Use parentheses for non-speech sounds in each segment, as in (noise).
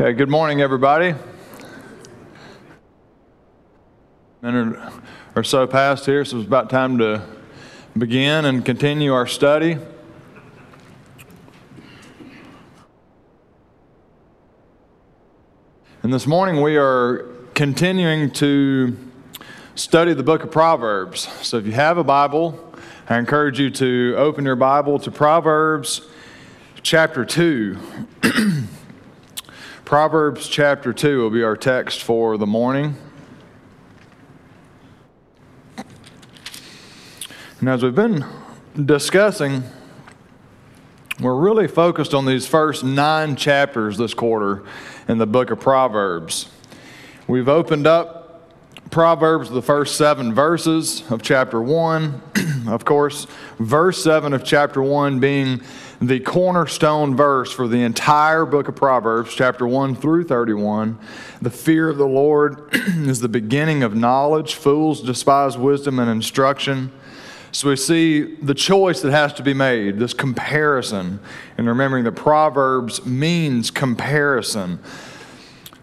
Okay, good morning, everybody. Minute or so past here, so it's about time to begin and continue our study. And this morning we are continuing to study the book of Proverbs. So if you have a Bible, I encourage you to open your Bible to Proverbs chapter 2. (clears throat) Proverbs chapter 2 will be our text for the morning. And as we've been discussing, we're really focused on these first nine chapters this quarter in the book of Proverbs. We've opened up Proverbs, the first seven verses of chapter 1. (clears throat) of course, verse 7 of chapter 1 being the cornerstone verse for the entire book of Proverbs, chapter 1 through 31. The fear of the Lord (clears throat) is the beginning of knowledge. Fools despise wisdom and instruction. So we see the choice that has to be made, this comparison, and remembering that Proverbs means comparison.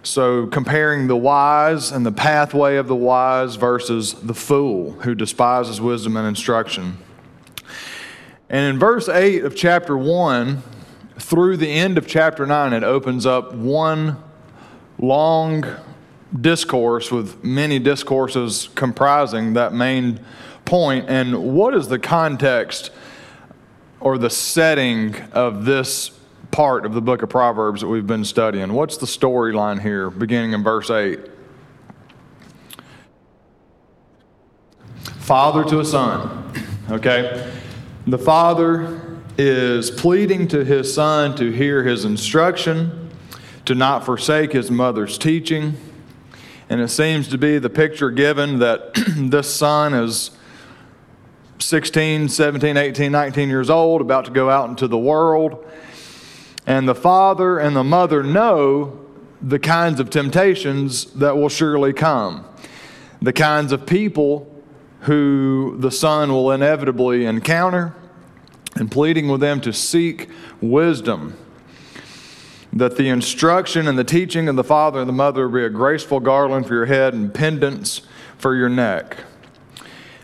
So comparing the wise and the pathway of the wise versus the fool who despises wisdom and instruction. And in verse 8 of chapter 1 through the end of chapter 9, it opens up one long discourse with many discourses comprising that main point. And what is the context or the setting of this part of the book of Proverbs that we've been studying? What's the storyline here, beginning in verse 8? Father to a son, okay? The father is pleading to his son to hear his instruction, to not forsake his mother's teaching. And it seems to be the picture given that (clears throat) this son is 16, 17, 18, 19 years old, about to go out into the world. And the father and the mother know the kinds of temptations that will surely come, the kinds of people who the son will inevitably encounter, and pleading with them to seek wisdom. That the instruction and the teaching of the father and the mother be a graceful garland for your head and pendants for your neck.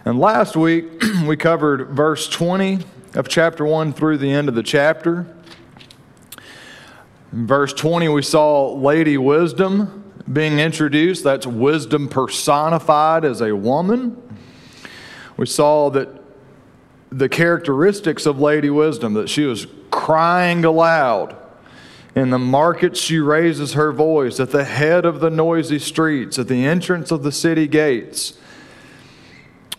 And last week, (clears throat) we covered verse 20 of chapter 1 through the end of the chapter. In verse 20, we saw Lady Wisdom being introduced. That's wisdom personified as a woman. We saw that the characteristics of Lady Wisdom, that she was crying aloud. In the market, she raises her voice at the head of the noisy streets, at the entrance of the city gates.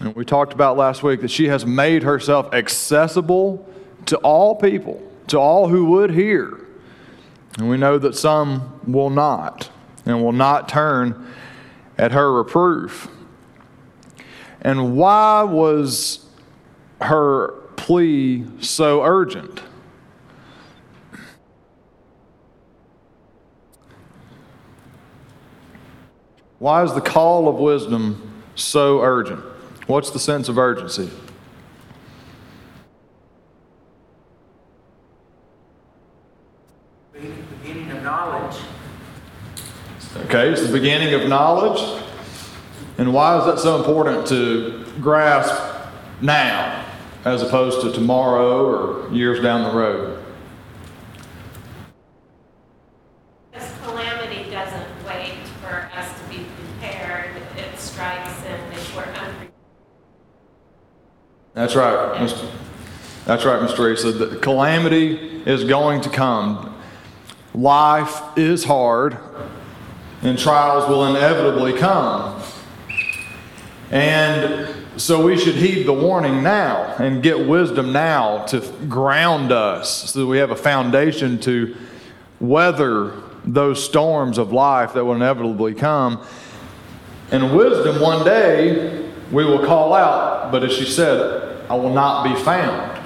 And we talked about last week that she has made herself accessible to all people, to all who would hear. And we know that some will not and will not turn at her reproof. And why was her plea so urgent? Why is the call of wisdom so urgent? What's the sense of urgency? Beginning of knowledge. Okay, it's the beginning of knowledge. And why is that so important to grasp now as opposed to tomorrow or years down the road? This calamity doesn't wait for us to be prepared. It strikes and if we're unprepared. That's right, Mr. That's right, Mr. Teresa. The calamity is going to come. Life is hard, and trials will inevitably come. And so we should heed the warning now and get wisdom now to ground us so that we have a foundation to weather those storms of life that will inevitably come. And wisdom, one day, we will call out, but as she said, I will not be found.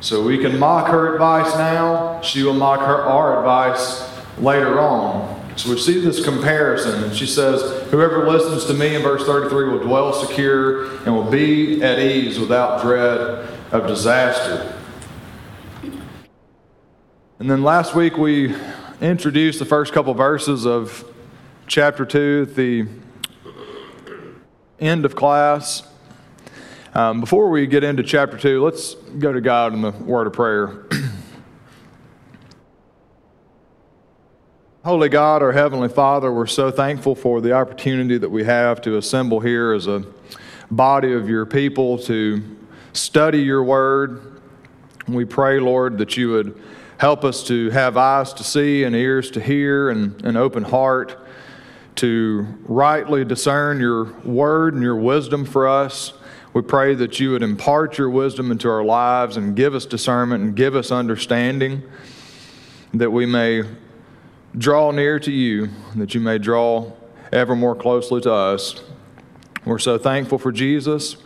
So we can mock her advice now, she will mock her our advice later on. So we see this comparison, and she says, Whoever listens to me in verse 33 will dwell secure and will be at ease without dread of disaster. And then last week we introduced the first couple verses of chapter 2 at the end of class. Um, before we get into chapter 2, let's go to God in the word of prayer. (clears throat) Holy God, our Heavenly Father, we're so thankful for the opportunity that we have to assemble here as a body of your people to study your word. We pray, Lord, that you would help us to have eyes to see and ears to hear and an open heart to rightly discern your word and your wisdom for us. We pray that you would impart your wisdom into our lives and give us discernment and give us understanding that we may draw near to you, that you may draw ever more closely to us. We're so thankful for Jesus.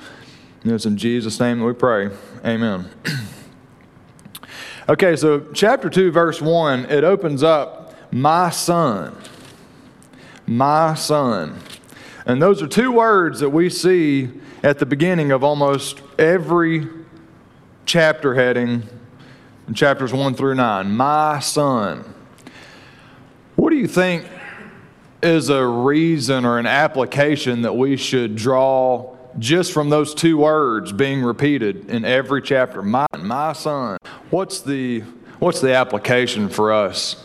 And it's in Jesus' name that we pray. Amen. (clears throat) okay, so chapter 2, verse 1, it opens up, My son. My son. And those are two words that we see at the beginning of almost every chapter heading in chapters 1 through 9. My son. Do you think is a reason or an application that we should draw just from those two words being repeated in every chapter? My, my son. What's the, what's the application for us?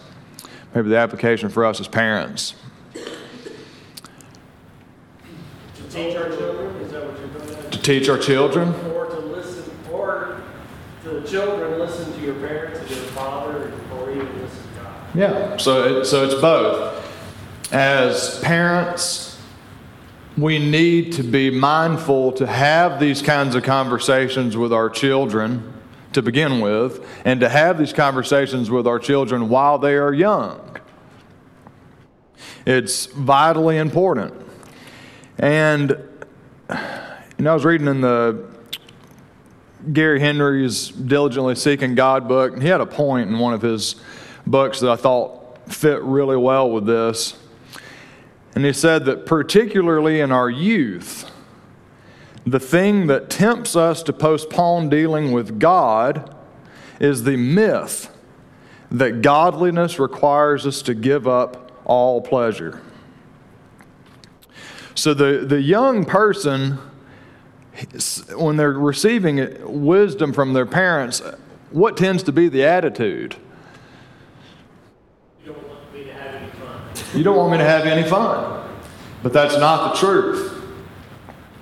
Maybe the application for us as parents. To teach our children, is that what you're going To to? teach our children. Or to listen, or the children listen to your parents and your father, or even listen to. Yeah. So, it, so it's both. As parents, we need to be mindful to have these kinds of conversations with our children to begin with, and to have these conversations with our children while they are young. It's vitally important. And you know, I was reading in the Gary Henry's Diligently Seeking God book, and he had a point in one of his books that I thought fit really well with this. And he said that particularly in our youth, the thing that tempts us to postpone dealing with God is the myth that godliness requires us to give up all pleasure. So the, the young person, when they're receiving wisdom from their parents, what tends to be the attitude? You don't want me to have any fun. You don't want me to have any fun. But that's not the truth.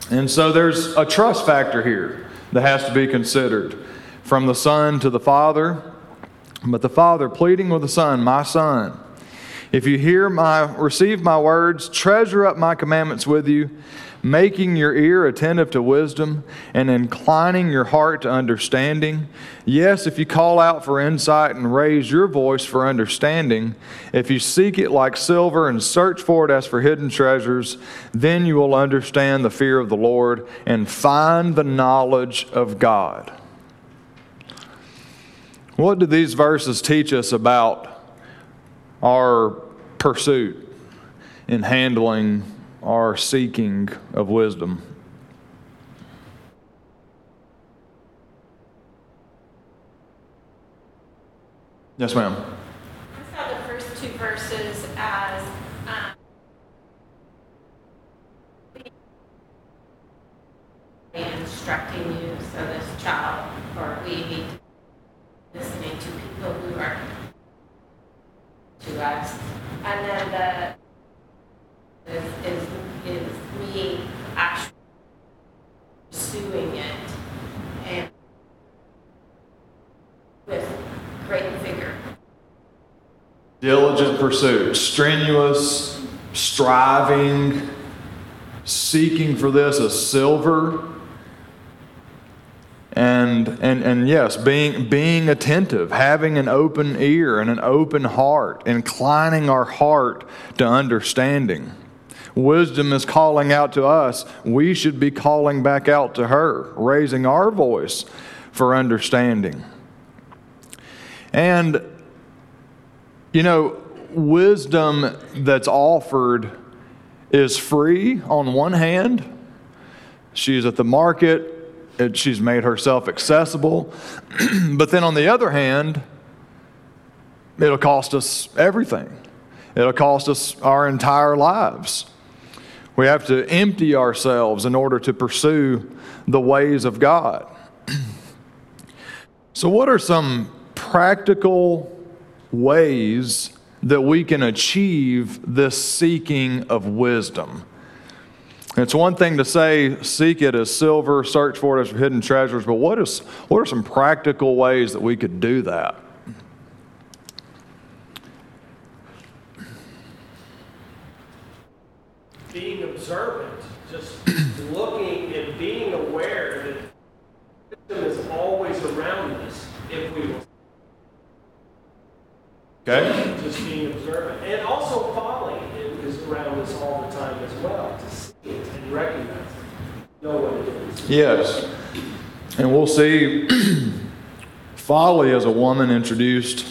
And so there's a trust factor here that has to be considered from the son to the father, but the father pleading with the son, My son, if you hear my receive my words, treasure up my commandments with you, making your ear attentive to wisdom and inclining your heart to understanding. Yes, if you call out for insight and raise your voice for understanding, if you seek it like silver and search for it as for hidden treasures, then you will understand the fear of the Lord and find the knowledge of God. What do these verses teach us about our pursuit in handling our seeking of wisdom. Yes, ma'am. I saw the first two verses as um, instructing you, so this child, or we need listening to people who are to us. And then the is, is, is me actually pursuing it and with great vigor. Diligent pursuit, strenuous, striving, seeking for this as silver. And, and, and yes, being, being attentive, having an open ear and an open heart, inclining our heart to understanding. Wisdom is calling out to us. We should be calling back out to her, raising our voice for understanding. And, you know, wisdom that's offered is free on one hand. She's at the market, she's made herself accessible. (clears throat) but then on the other hand, it'll cost us everything. It'll cost us our entire lives. We have to empty ourselves in order to pursue the ways of God. so, what are some practical ways that we can achieve this seeking of wisdom? It's one thing to say, seek it as silver, search for it as hidden treasures, but what, is, what are some practical ways that we could do that? Being observant, just looking and being aware that wisdom is always around us if we will. Okay? Just being observant. And also folly is around us all the time as well, to see it and recognize it, know what it is. Yes. And we'll see (clears throat) folly as a woman introduced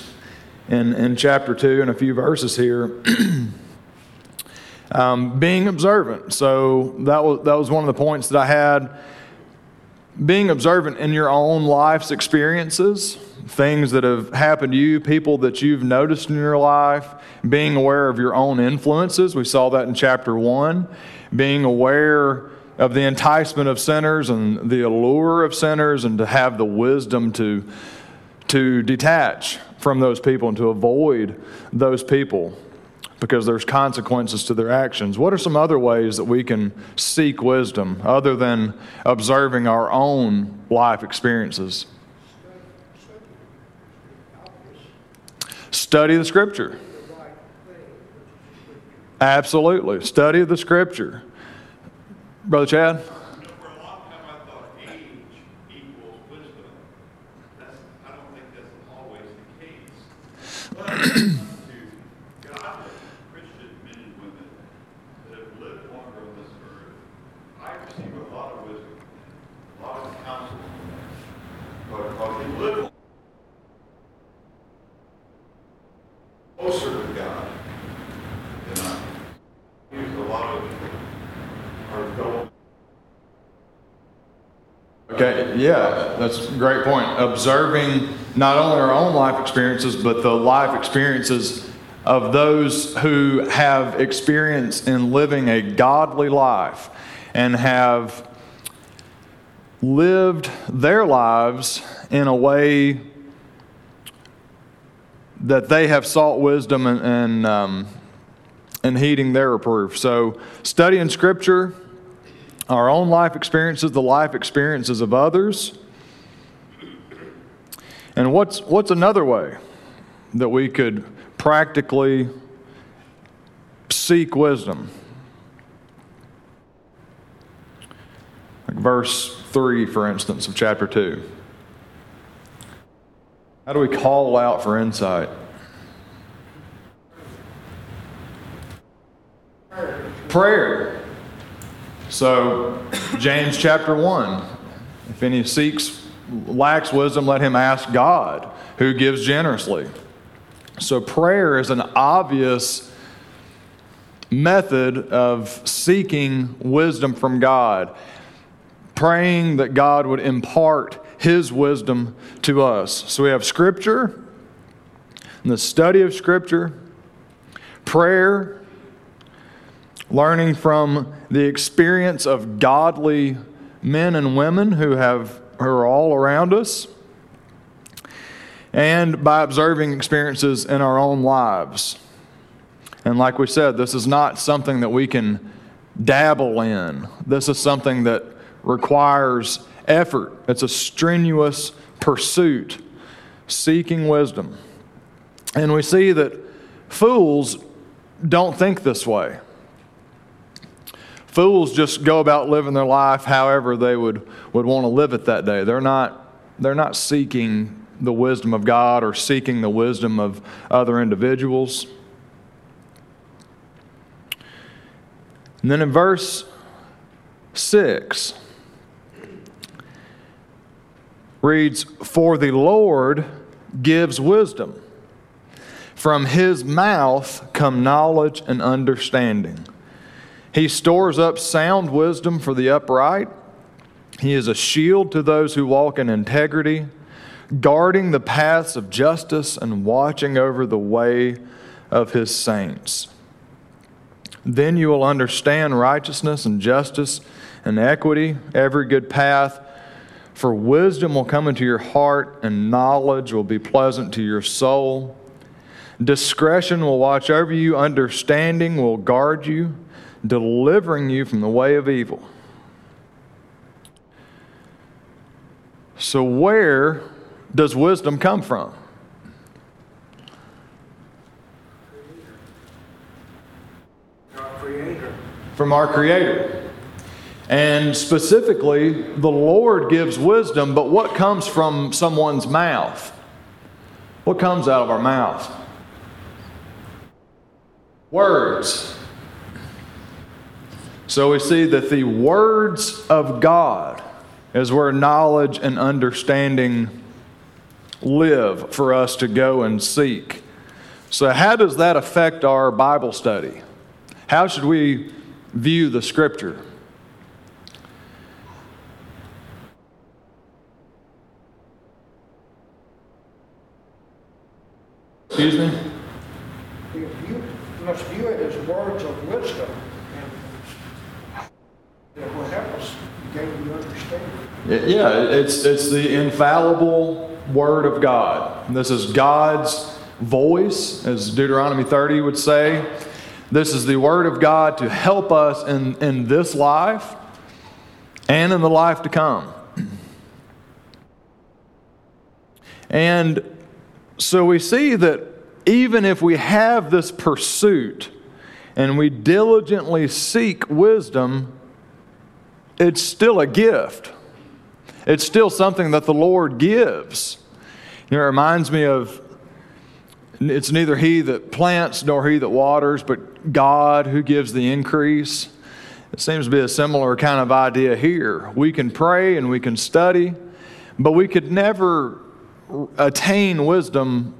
in, in chapter 2 and a few verses here. (clears throat) um, being observant. So that was, that was one of the points that I had. Being observant in your own life's experiences, things that have happened to you, people that you've noticed in your life, being aware of your own influences. We saw that in chapter 1. Being aware of the enticement of sinners and the allure of sinners, and to have the wisdom to, to detach from those people and to avoid those people because there's consequences to their actions. What are some other ways that we can seek wisdom other than observing our own life experiences? Study the scripture. Absolutely. Study the scripture. Brother Chad? (clears throat) (clears throat) For a long time, I thought age equals wisdom. That's, I don't think that's always the case. But to godly Christian men and women that have lived longer on this earth, I receive a lot of wisdom, a lot of counsel. But because they live closer to God than I. Use a lot of our adult Okay, yeah, that's a great point. Observing not only our own life experiences, but the life experiences of those who have experience in living a godly life and have lived their lives in a way that they have sought wisdom and, and, um, and heeding their reproof. So, studying Scripture, our own life experiences, the life experiences of others. And what's, what's another way that we could practically seek wisdom? Like verse 3, for instance, of chapter 2. How do we call out for insight? Prayer. So, James chapter 1 if any seeks, lacks wisdom, let him ask God, who gives generously. So, prayer is an obvious method of seeking wisdom from God, praying that God would impart his wisdom to us. So, we have Scripture, the study of Scripture, prayer, learning from the experience of godly men and women who have who are all around us and by observing experiences in our own lives. And like we said this is not something that we can dabble in. This is something that requires effort. It's a strenuous pursuit seeking wisdom. And we see that fools don't think this way Fools just go about living their life however they would, would want to live it that day. They're not, they're not seeking the wisdom of God or seeking the wisdom of other individuals. And then in verse 6 reads, For the Lord gives wisdom. From his mouth come knowledge and understanding. He stores up sound wisdom for the upright. He is a shield to those who walk in integrity. guarding the paths of justice and watching over the way of his saints. Then you will understand righteousness and justice and equity, every good path. For wisdom will come into your heart, and knowledge will be pleasant to your soul. Discretion will watch over you, understanding will guard you, delivering you from the way of evil. So, where does wisdom come from? Our Creator. From our Creator. And specifically, the Lord gives wisdom, but what comes from someone's mouth? What comes out of our mouth? Words. So we see that the words of God is where knowledge and understanding live for us to go and seek. So, how does that affect our Bible study? How should we view the Scripture? Excuse me? You you must view it as words of wisdom, and it will help us gain the understanding. Yeah, it's, it's the infallible Word of God. This is God's voice, as Deuteronomy 30 would say. This is the Word of God to help us in, in this life and in the life to come. And so we see that even if we have this pursuit and we diligently seek wisdom, it's still a gift. It's still something that the Lord gives. You know, it reminds me of it's neither he that plants nor he that waters, but God who gives the increase. It seems to be a similar kind of idea here. We can pray and we can study, but we could never attain wisdom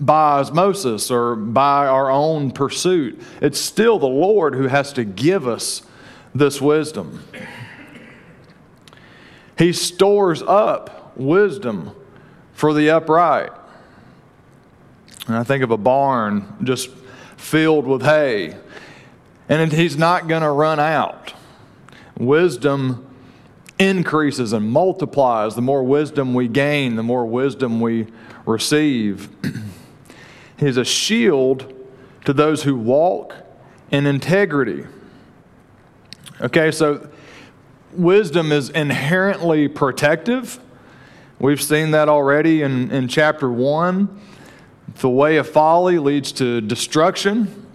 by osmosis or by our own pursuit. It's still the Lord who has to give us this wisdom. He stores up wisdom for the upright. And I think of a barn just filled with hay, and he's not going to run out. Wisdom increases and multiplies. The more wisdom we gain, the more wisdom we receive. (clears throat) He's a shield to those who walk in integrity. Okay, so wisdom is inherently protective. We've seen that already in, in chapter 1. The way of folly leads to destruction.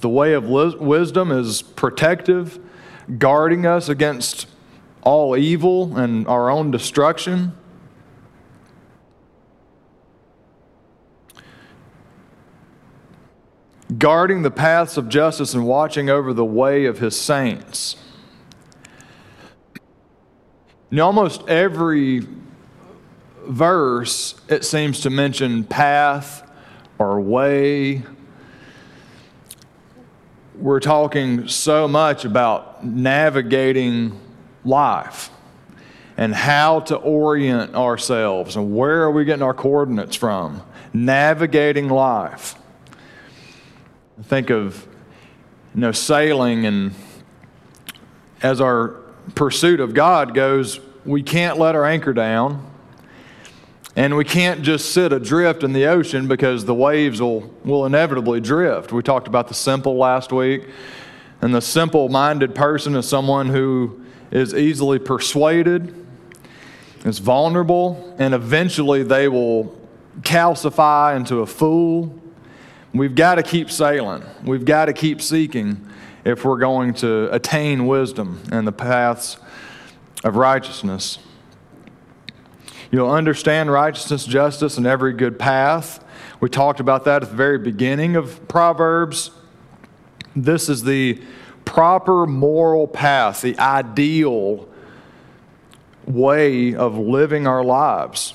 The way of wisdom is protective, guarding us against all evil and our own destruction. Guarding the paths of justice and watching over the way of his saints. In almost every verse, it seems to mention path or way. We're talking so much about navigating life and how to orient ourselves and where are we getting our coordinates from. Navigating life. Think of you know sailing and as our pursuit of God goes, we can't let our anchor down. And we can't just sit adrift in the ocean because the waves will, will inevitably drift. We talked about the simple last week. And the simple minded person is someone who is easily persuaded, is vulnerable, and eventually they will calcify into a fool. We've got to keep sailing. We've got to keep seeking if we're going to attain wisdom and the paths of righteousness. You'll understand righteousness, justice, and every good path. We talked about that at the very beginning of Proverbs. This is the proper moral path, the ideal way of living our lives.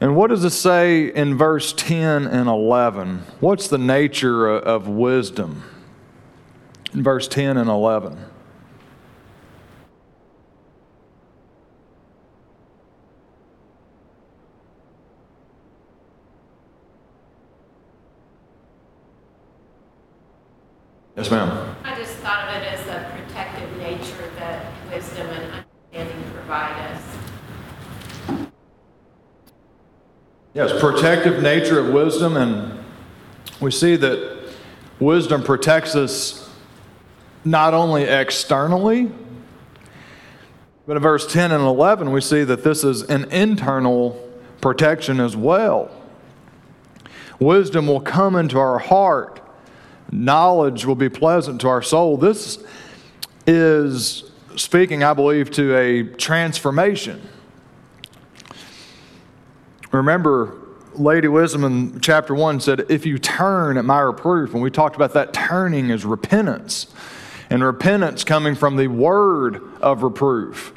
And what does it say in verse 10 and 11? What's the nature of wisdom? In verse 10 and 11. Yes, ma'am. Yes, protective nature of wisdom, and we see that wisdom protects us not only externally, but in verse 10 and 11, we see that this is an internal protection as well. Wisdom will come into our heart, knowledge will be pleasant to our soul. This is speaking, I believe, to a transformation. Remember, Lady Wisdom in chapter 1 said, If you turn at my reproof, and we talked about that turning as repentance, and repentance coming from the word of reproof.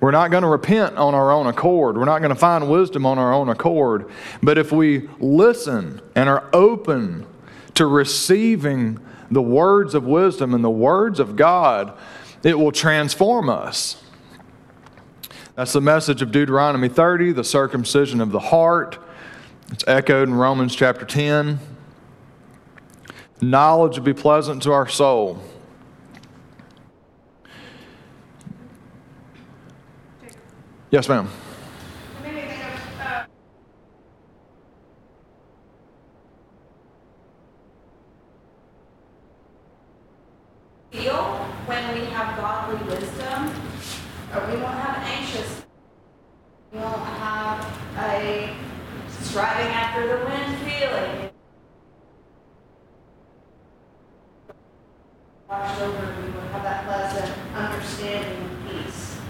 We're not going to repent on our own accord. We're not going to find wisdom on our own accord. But if we listen and are open to receiving the words of wisdom and the words of God, it will transform us. That's the message of Deuteronomy 30, the circumcision of the heart. It's echoed in Romans chapter 10. Knowledge will be pleasant to our soul. Yes, ma'am. feel when we have godly wisdom, or we won't have anxious. We won't have a striving after the wind feeling. Watched over, we will have that pleasant understanding and peace.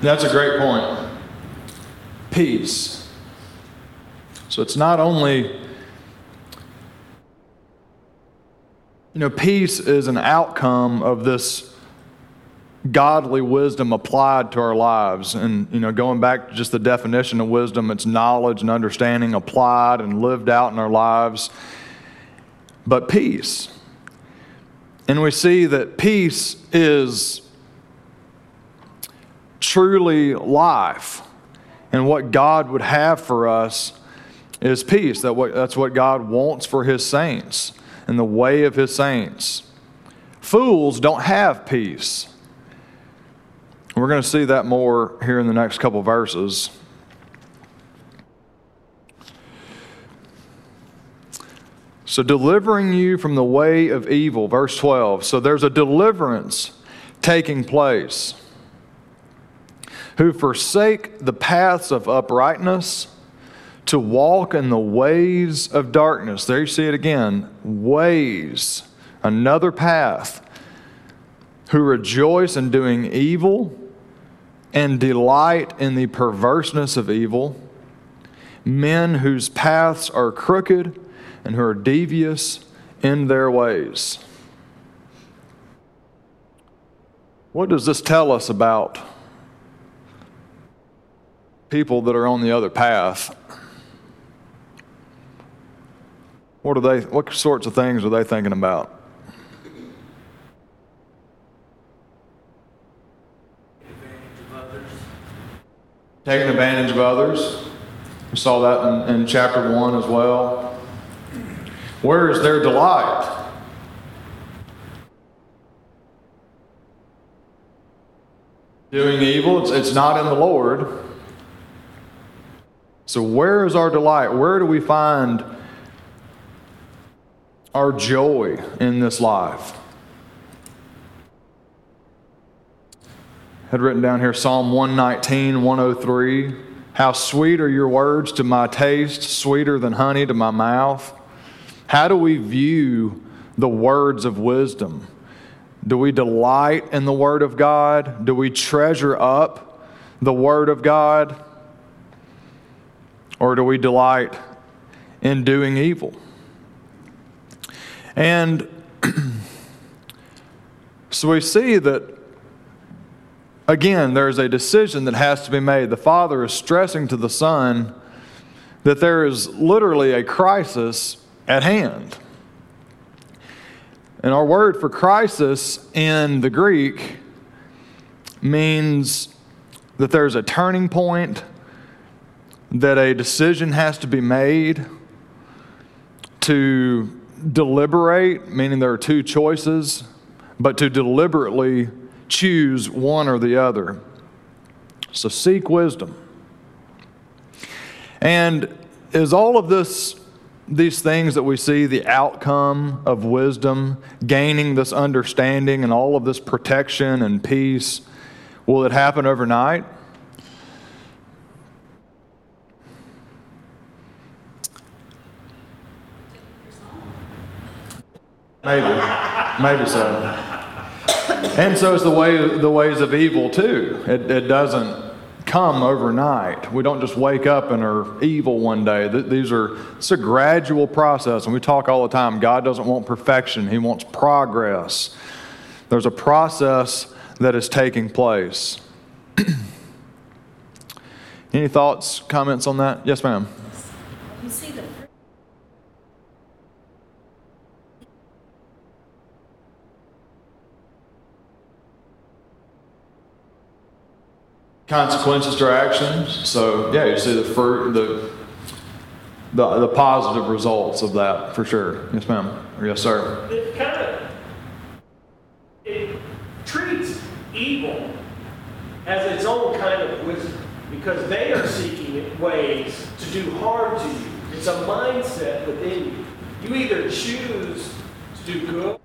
That's a great point. Peace. So it's not only, you know, peace is an outcome of this godly wisdom applied to our lives. And, you know, going back to just the definition of wisdom, it's knowledge and understanding applied and lived out in our lives. But peace. And we see that peace is truly life and what God would have for us is peace. That what, that's what God wants for His saints and the way of His saints. Fools don't have peace. We're going to see that more here in the next couple verses. So, delivering you from the way of evil, verse 12. So, there's a deliverance taking place who forsake the paths of uprightness to walk in the ways of darkness. There you see it again ways, another path. Who rejoice in doing evil and delight in the perverseness of evil. Men whose paths are crooked and who are devious in their ways. What does this tell us about people that are on the other path, what are they what sorts of things are they thinking about? Advantage of others. Taking advantage of others. We saw that in, in chapter one as well. Where is their delight? Doing evil, it's, it's not in the Lord. So, where is our delight? Where do we find our joy in this life? Had written down here Psalm 119, 103. How sweet are your words to my taste, sweeter than honey to my mouth. How do we view the words of wisdom? Do we delight in the Word of God? Do we treasure up the Word of God? Or do we delight in doing evil? And (clears throat) so we see that, again, there's a decision that has to be made. The Father is stressing to the Son that there is literally a crisis at hand. And our word for crisis in the Greek means that there's a turning point that a decision has to be made to deliberate, meaning there are two choices, but to deliberately choose one or the other. So seek wisdom. And is all of this, these things that we see, the outcome of wisdom, gaining this understanding and all of this protection and peace, will it happen overnight? Maybe. Maybe so. And so it's the way the ways of evil too. It, it doesn't come overnight. We don't just wake up and are evil one day. These are it's a gradual process, and we talk all the time. God doesn't want perfection; He wants progress. There's a process that is taking place. (clears throat) Any thoughts, comments on that? Yes, ma'am. Consequences to our actions. So yeah, you see the fruit, the the the positive results of that for sure. Yes, ma'am. Or yes, sir. It kind of it treats evil as its own kind of wisdom because they are seeking ways to do harm to you. It's a mindset within you. You either choose to do good or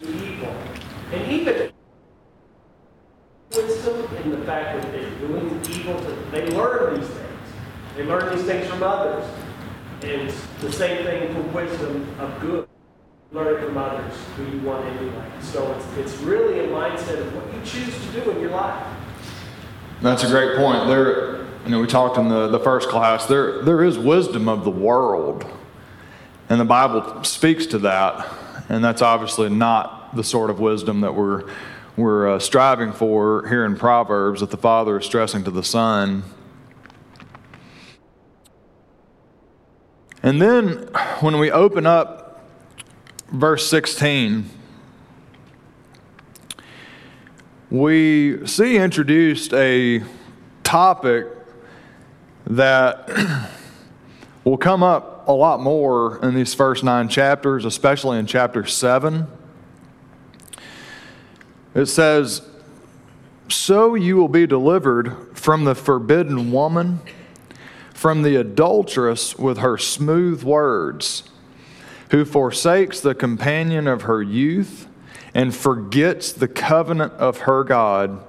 do evil. And even wisdom in the fact that they're doing evil, to, they learn these things. They learn these things from others. And it's the same thing for wisdom of good. Learn from others who you want anyway. So it's, it's really a mindset of what you choose to do in your life. That's a great point. There, you know, we talked in the, the first class, there, there is wisdom of the world. And the Bible speaks to that. And that's obviously not the sort of wisdom that we're we're uh, striving for here in Proverbs that the Father is stressing to the Son. And then when we open up verse 16, we see introduced a topic that (clears throat) will come up a lot more in these first nine chapters, especially in chapter 7. It says, So you will be delivered from the forbidden woman, from the adulteress with her smooth words, who forsakes the companion of her youth and forgets the covenant of her God.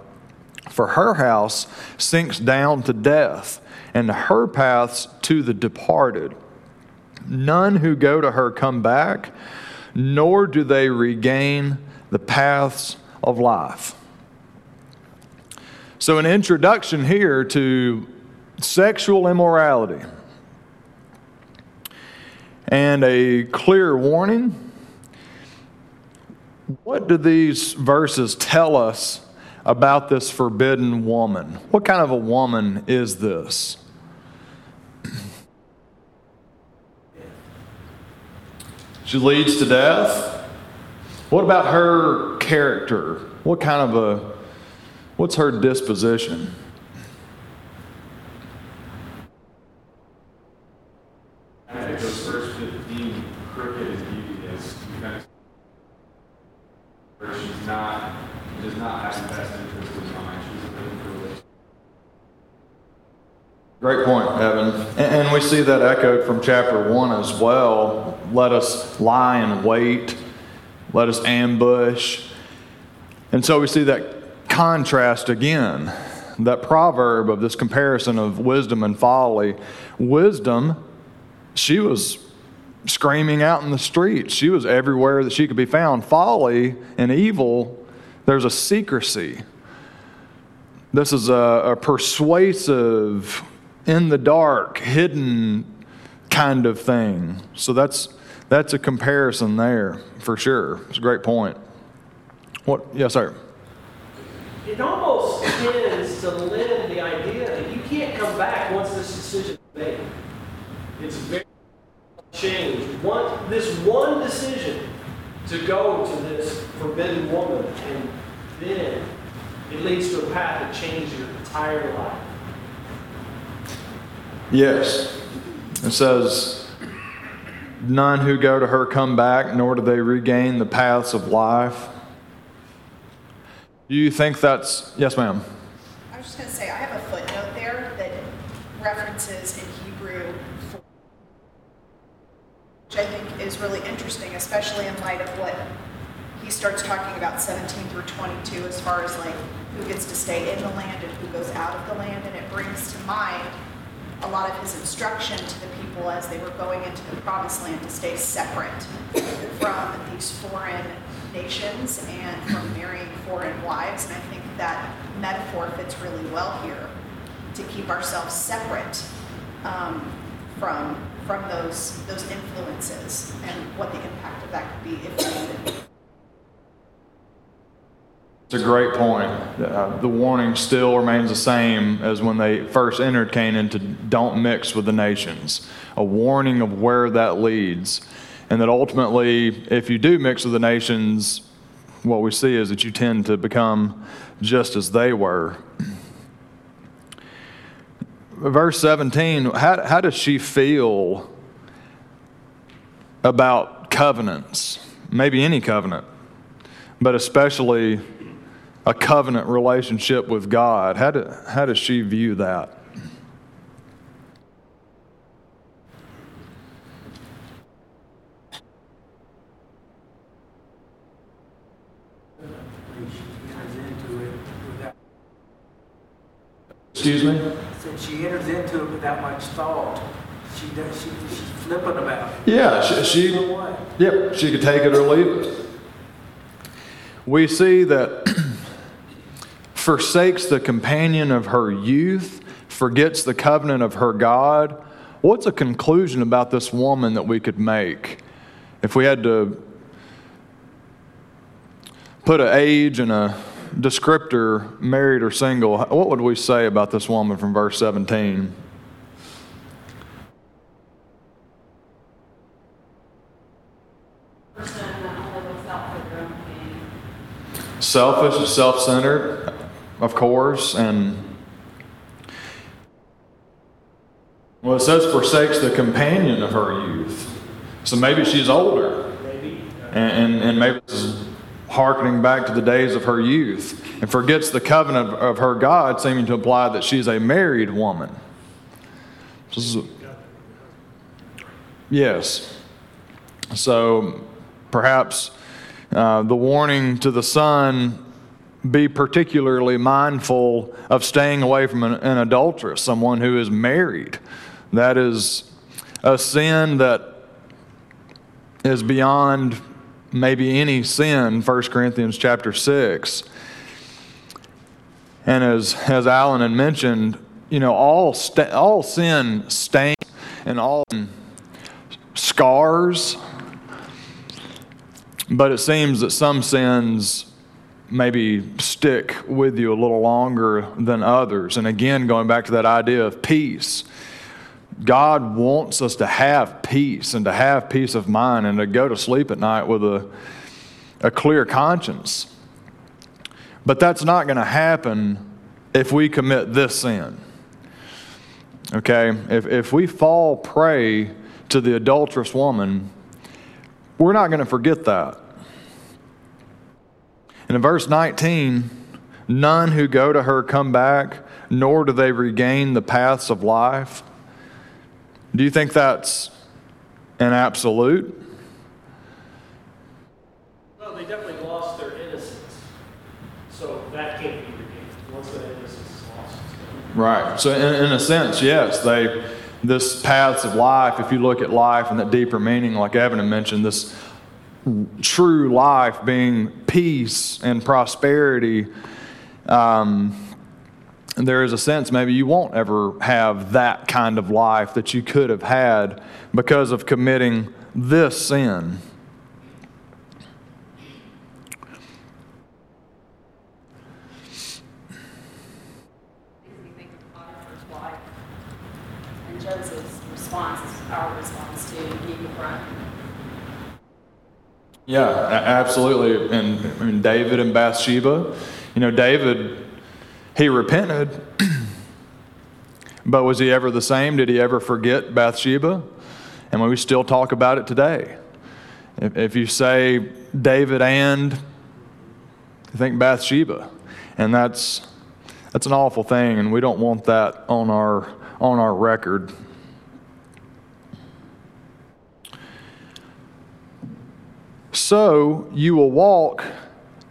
For her house sinks down to death, and her paths to the departed. None who go to her come back, nor do they regain the paths of life. So, an introduction here to sexual immorality and a clear warning. What do these verses tell us about this forbidden woman? What kind of a woman is this? She leads to death. What about her character? What kind of a, what's her disposition? I think those first 15 crooked and devious, kind of, she's not, does not have the best interest in mind. She's religion. Great point, Evan. And, and we see that echoed from chapter 1 as well. Let us lie in wait let us ambush. And so we see that contrast again, that proverb of this comparison of wisdom and folly. Wisdom, she was screaming out in the streets, she was everywhere that she could be found. Folly and evil, there's a secrecy. This is a, a persuasive, in the dark, hidden kind of thing. So that's that's a comparison there for sure. It's a great point. What? Yes, sir. It almost tends to lend the idea that you can't come back once this decision is made. It's very changed. One, this one decision to go to this forbidden woman, and then it leads to a path that changes your entire life. Yes. It says none who go to her come back, nor do they regain the paths of life. Do you think that's, yes, ma'am? I was just going to say, I have a footnote there that references in Hebrew, for- which Is really interesting, especially in light of what he starts talking about 17 through 22, as far as like who gets to stay in the land and who goes out of the land. And it brings to mind a lot of his instruction to the people as they were going into the promised land to stay separate from these foreign nations and from marrying foreign wives. And I think that metaphor fits really well here to keep ourselves separate um, from from those those influences and what the impact of that could be if we It's a great point. Uh, the warning still remains the same as when they first entered Canaan to don't mix with the nations. A warning of where that leads. And that ultimately, if you do mix with the nations, what we see is that you tend to become just as they were. Verse 17, how, how does she feel about covenants? Maybe any covenant, but especially a covenant relationship with God. How, do, how does she view that? Excuse me? Since she enters into it without much thought, she does, she, she's flippant about it. Yeah, she, she You know what? Yep, she could take it or leave it. We see that (clears throat) forsakes the companion of her youth, forgets the covenant of her God. What's a conclusion about this woman that we could make if we had to put an age and a descriptor, married or single? What would we say about this woman from verse 17? Person that only looks out for their own gain. selfish, self centered, of course, and well, it says forsakes the companion of her youth. So maybe she's older, Maybe. and, and, and maybe this is hearkening back to the days of her youth, and forgets the covenant of, of her God, seeming to imply that she's a married woman. A- yes. So perhaps uh, the warning to the son be particularly mindful of staying away from an, an adulteress, someone who is married. That is a sin that is beyond maybe any sin, 1 Corinthians chapter 6. And as, as Alan had mentioned, you know, all, sta- all sin stains and all scars but it seems that some sins maybe stick with you a little longer than others. And again, going back to that idea of peace, God wants us to have peace and to have peace of mind and to go to sleep at night with a, a clear conscience. But that's not going to happen if we commit this sin. Okay? If, if we fall prey to the adulterous woman, we're not going to forget that. And in verse 19, none who go to her come back, nor do they regain the paths of life. Do you think that's an absolute? Well, they definitely lost their innocence. So that can't be regained once that innocence is lost. Right. So, in, in a sense, yes, they, this paths of life, if you look at life and that deeper meaning, like Evan had mentioned, this true life being peace and prosperity, um, there is a sense maybe you won't ever have that kind of life that you could have had because of committing this sin. If we think of Potiphar's wife and Joseph's response, our response to Eve front. Yeah, absolutely. And I mean, David and Bathsheba, you know, David, he repented, but was he ever the same? Did he ever forget Bathsheba? And we still talk about it today. If, if you say David and, you think Bathsheba. And that's, that's an awful thing, and we don't want that on our, on our record. So you will walk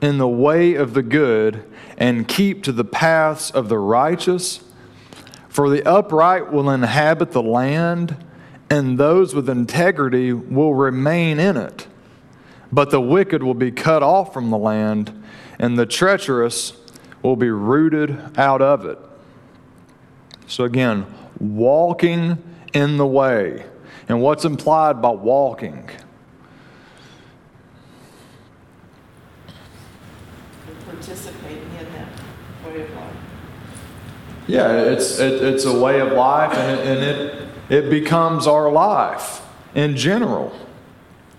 in the way of the good and keep to the paths of the righteous. For the upright will inhabit the land, and those with integrity will remain in it. But the wicked will be cut off from the land, and the treacherous will be rooted out of it. So, again, walking in the way. And what's implied by walking? participating in that way of life. Yeah, it's, it, it's a way of life, and, it, and it, it becomes our life in general.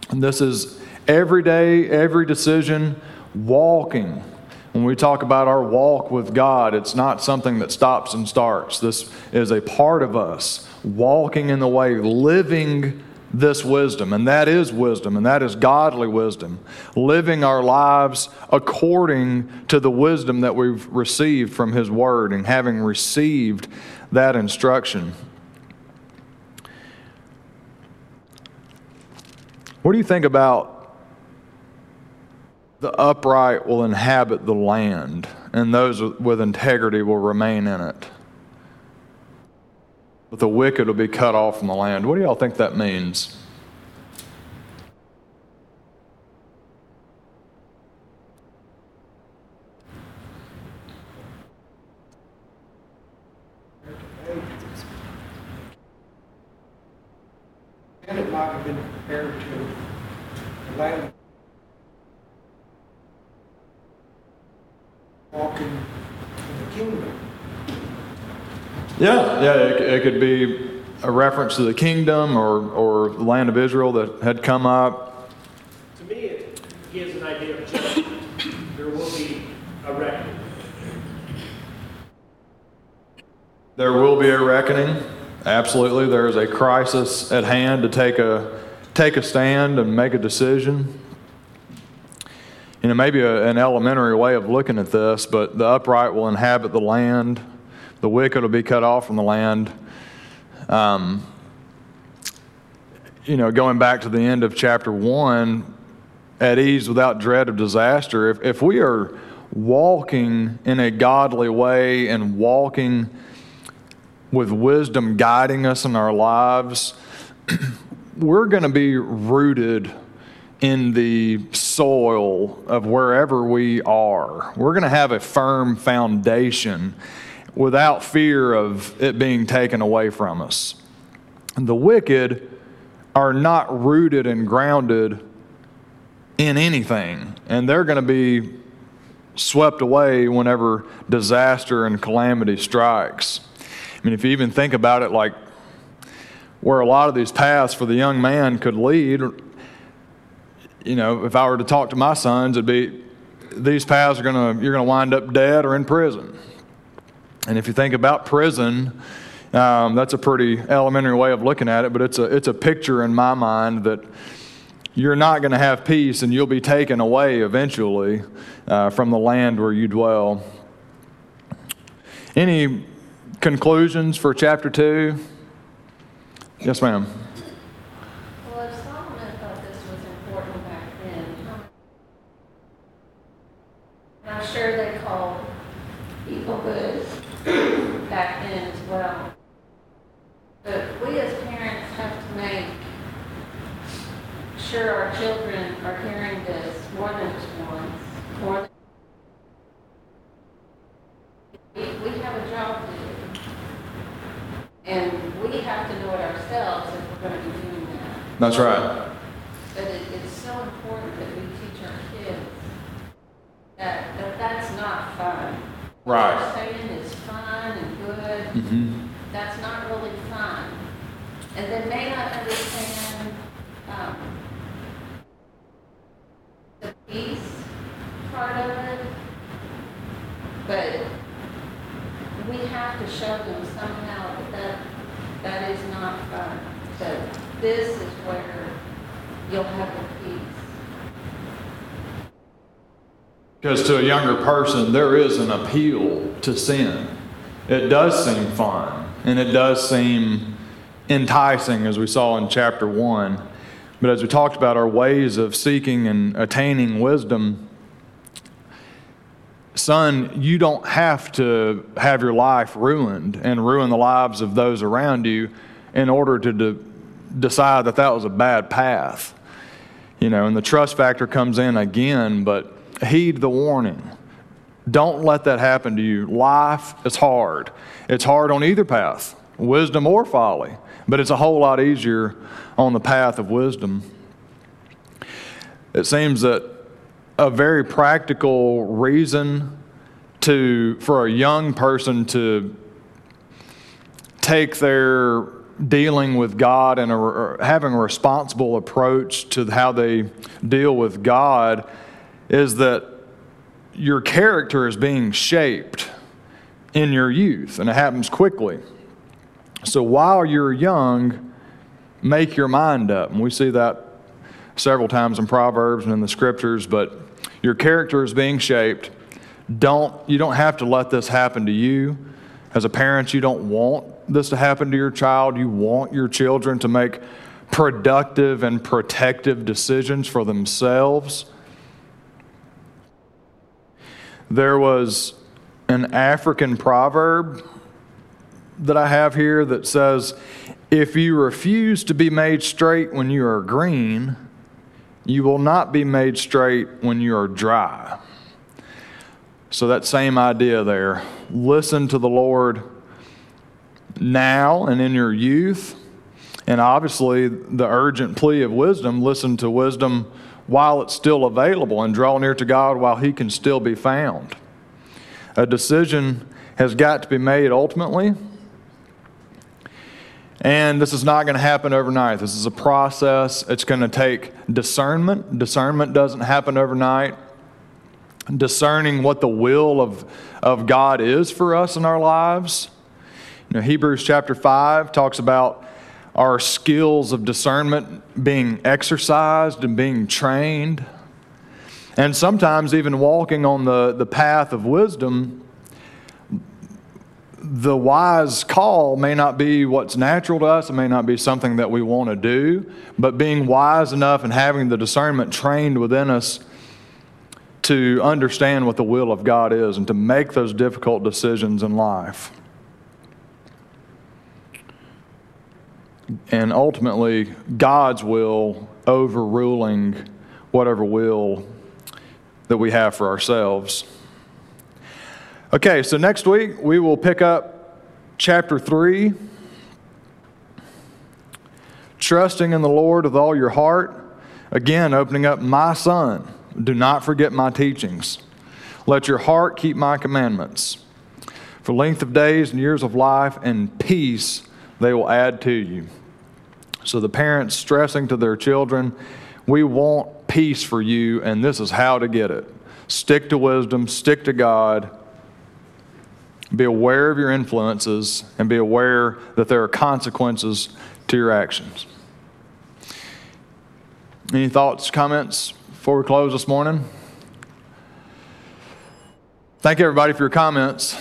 And this is every day, every decision, walking. When we talk about our walk with God, it's not something that stops and starts. This is a part of us, walking in the way, living this wisdom, and that is wisdom, and that is godly wisdom. Living our lives according to the wisdom that we've received from His Word, and having received that instruction. What do you think about the upright will inhabit the land, and those with integrity will remain in it? But the wicked will be cut off from the land. What do y'all think that means? And it might have been compared to the land walking in the kingdom. Yeah, yeah, it, it could be a reference to the kingdom or, or the land of Israel that had come up. To me, it gives an idea of judgment. There will be a reckoning. There will be a reckoning. Absolutely, there is a crisis at hand to take a take a stand and make a decision. You know, maybe a, an elementary way of looking at this, but the upright will inhabit the land the wicked will be cut off from the land. Um, you know, going back to the end of chapter one, at ease without dread of disaster, if, if we are walking in a godly way and walking with wisdom guiding us in our lives, (clears throat) we're going to be rooted in the soil of wherever we are. We're going to have a firm foundation without fear of it being taken away from us. The wicked are not rooted and grounded in anything, and they're going to be swept away whenever disaster and calamity strikes. I mean, if you even think about it, like where a lot of these paths for the young man could lead, you know, if I were to talk to my sons, it'd be these paths are going to, you're going to wind up dead or in prison. And if you think about prison, um, that's a pretty elementary way of looking at it, but it's a, it's a picture in my mind that you're not going to have peace and you'll be taken away eventually uh, from the land where you dwell. Any conclusions for chapter 2? Yes, ma'am. Well, if Solomon thought this was important back then, I'm sure they called people good back then as well. But we as parents have to make sure our children are hearing this more than just once, more than we, we have a job to do. And we have to know it ourselves if we're going to be doing that. That's right. But it, it's so important that we teach our kids that, that that's not fun. Right. What they're saying is fun and good. Mm-hmm. That's not really fun. And they may not understand um, the peace part of it, but we have to show them somehow that that, that is not fun. So this is where you'll have the peace. Because to a younger person, there is an appeal to sin. It does seem fun, and it does seem enticing, as we saw in chapter 1. But as we talked about our ways of seeking and attaining wisdom, son, you don't have to have your life ruined and ruin the lives of those around you in order to de- decide that that was a bad path. You know, and the trust factor comes in again, but heed the warning. Don't let that happen to you. Life is hard. It's hard on either path, wisdom or folly, but it's a whole lot easier on the path of wisdom. It seems that a very practical reason to for a young person to take their dealing with God and a, having a responsible approach to how they deal with God is that your character is being shaped in your youth, and it happens quickly. So while you're young, make your mind up. And we see that several times in Proverbs and in the scriptures, but your character is being shaped. Don't, you don't have to let this happen to you. As a parent, you don't want this to happen to your child. You want your children to make productive and protective decisions for themselves. There was an African proverb that I have here that says, If you refuse to be made straight when you are green, you will not be made straight when you are dry. So, that same idea there. Listen to the Lord now and in your youth. And obviously, the urgent plea of wisdom listen to wisdom while it's still available and draw near to God while He can still be found. A decision has got to be made ultimately. And this is not going to happen overnight. This is a process. It's going to take discernment. Discernment doesn't happen overnight. Discerning what the will of, of God is for us in our lives. You know, Hebrews chapter 5 talks about our skills of discernment being exercised and being trained. And sometimes even walking on the, the path of wisdom, the wise call may not be what's natural to us, it may not be something that we want to do, but being wise enough and having the discernment trained within us to understand what the will of God is and to make those difficult decisions in life. and ultimately God's will overruling whatever will that we have for ourselves. Okay, so next week we will pick up chapter 3 trusting in the Lord with all your heart. Again, opening up, my son, do not forget my teachings. Let your heart keep my commandments. For length of days and years of life and peace they will add to you. So the parents stressing to their children, we want peace for you, and this is how to get it. Stick to wisdom, stick to God, be aware of your influences, and be aware that there are consequences to your actions. Any thoughts, comments before we close this morning? Thank you, everybody, for your comments.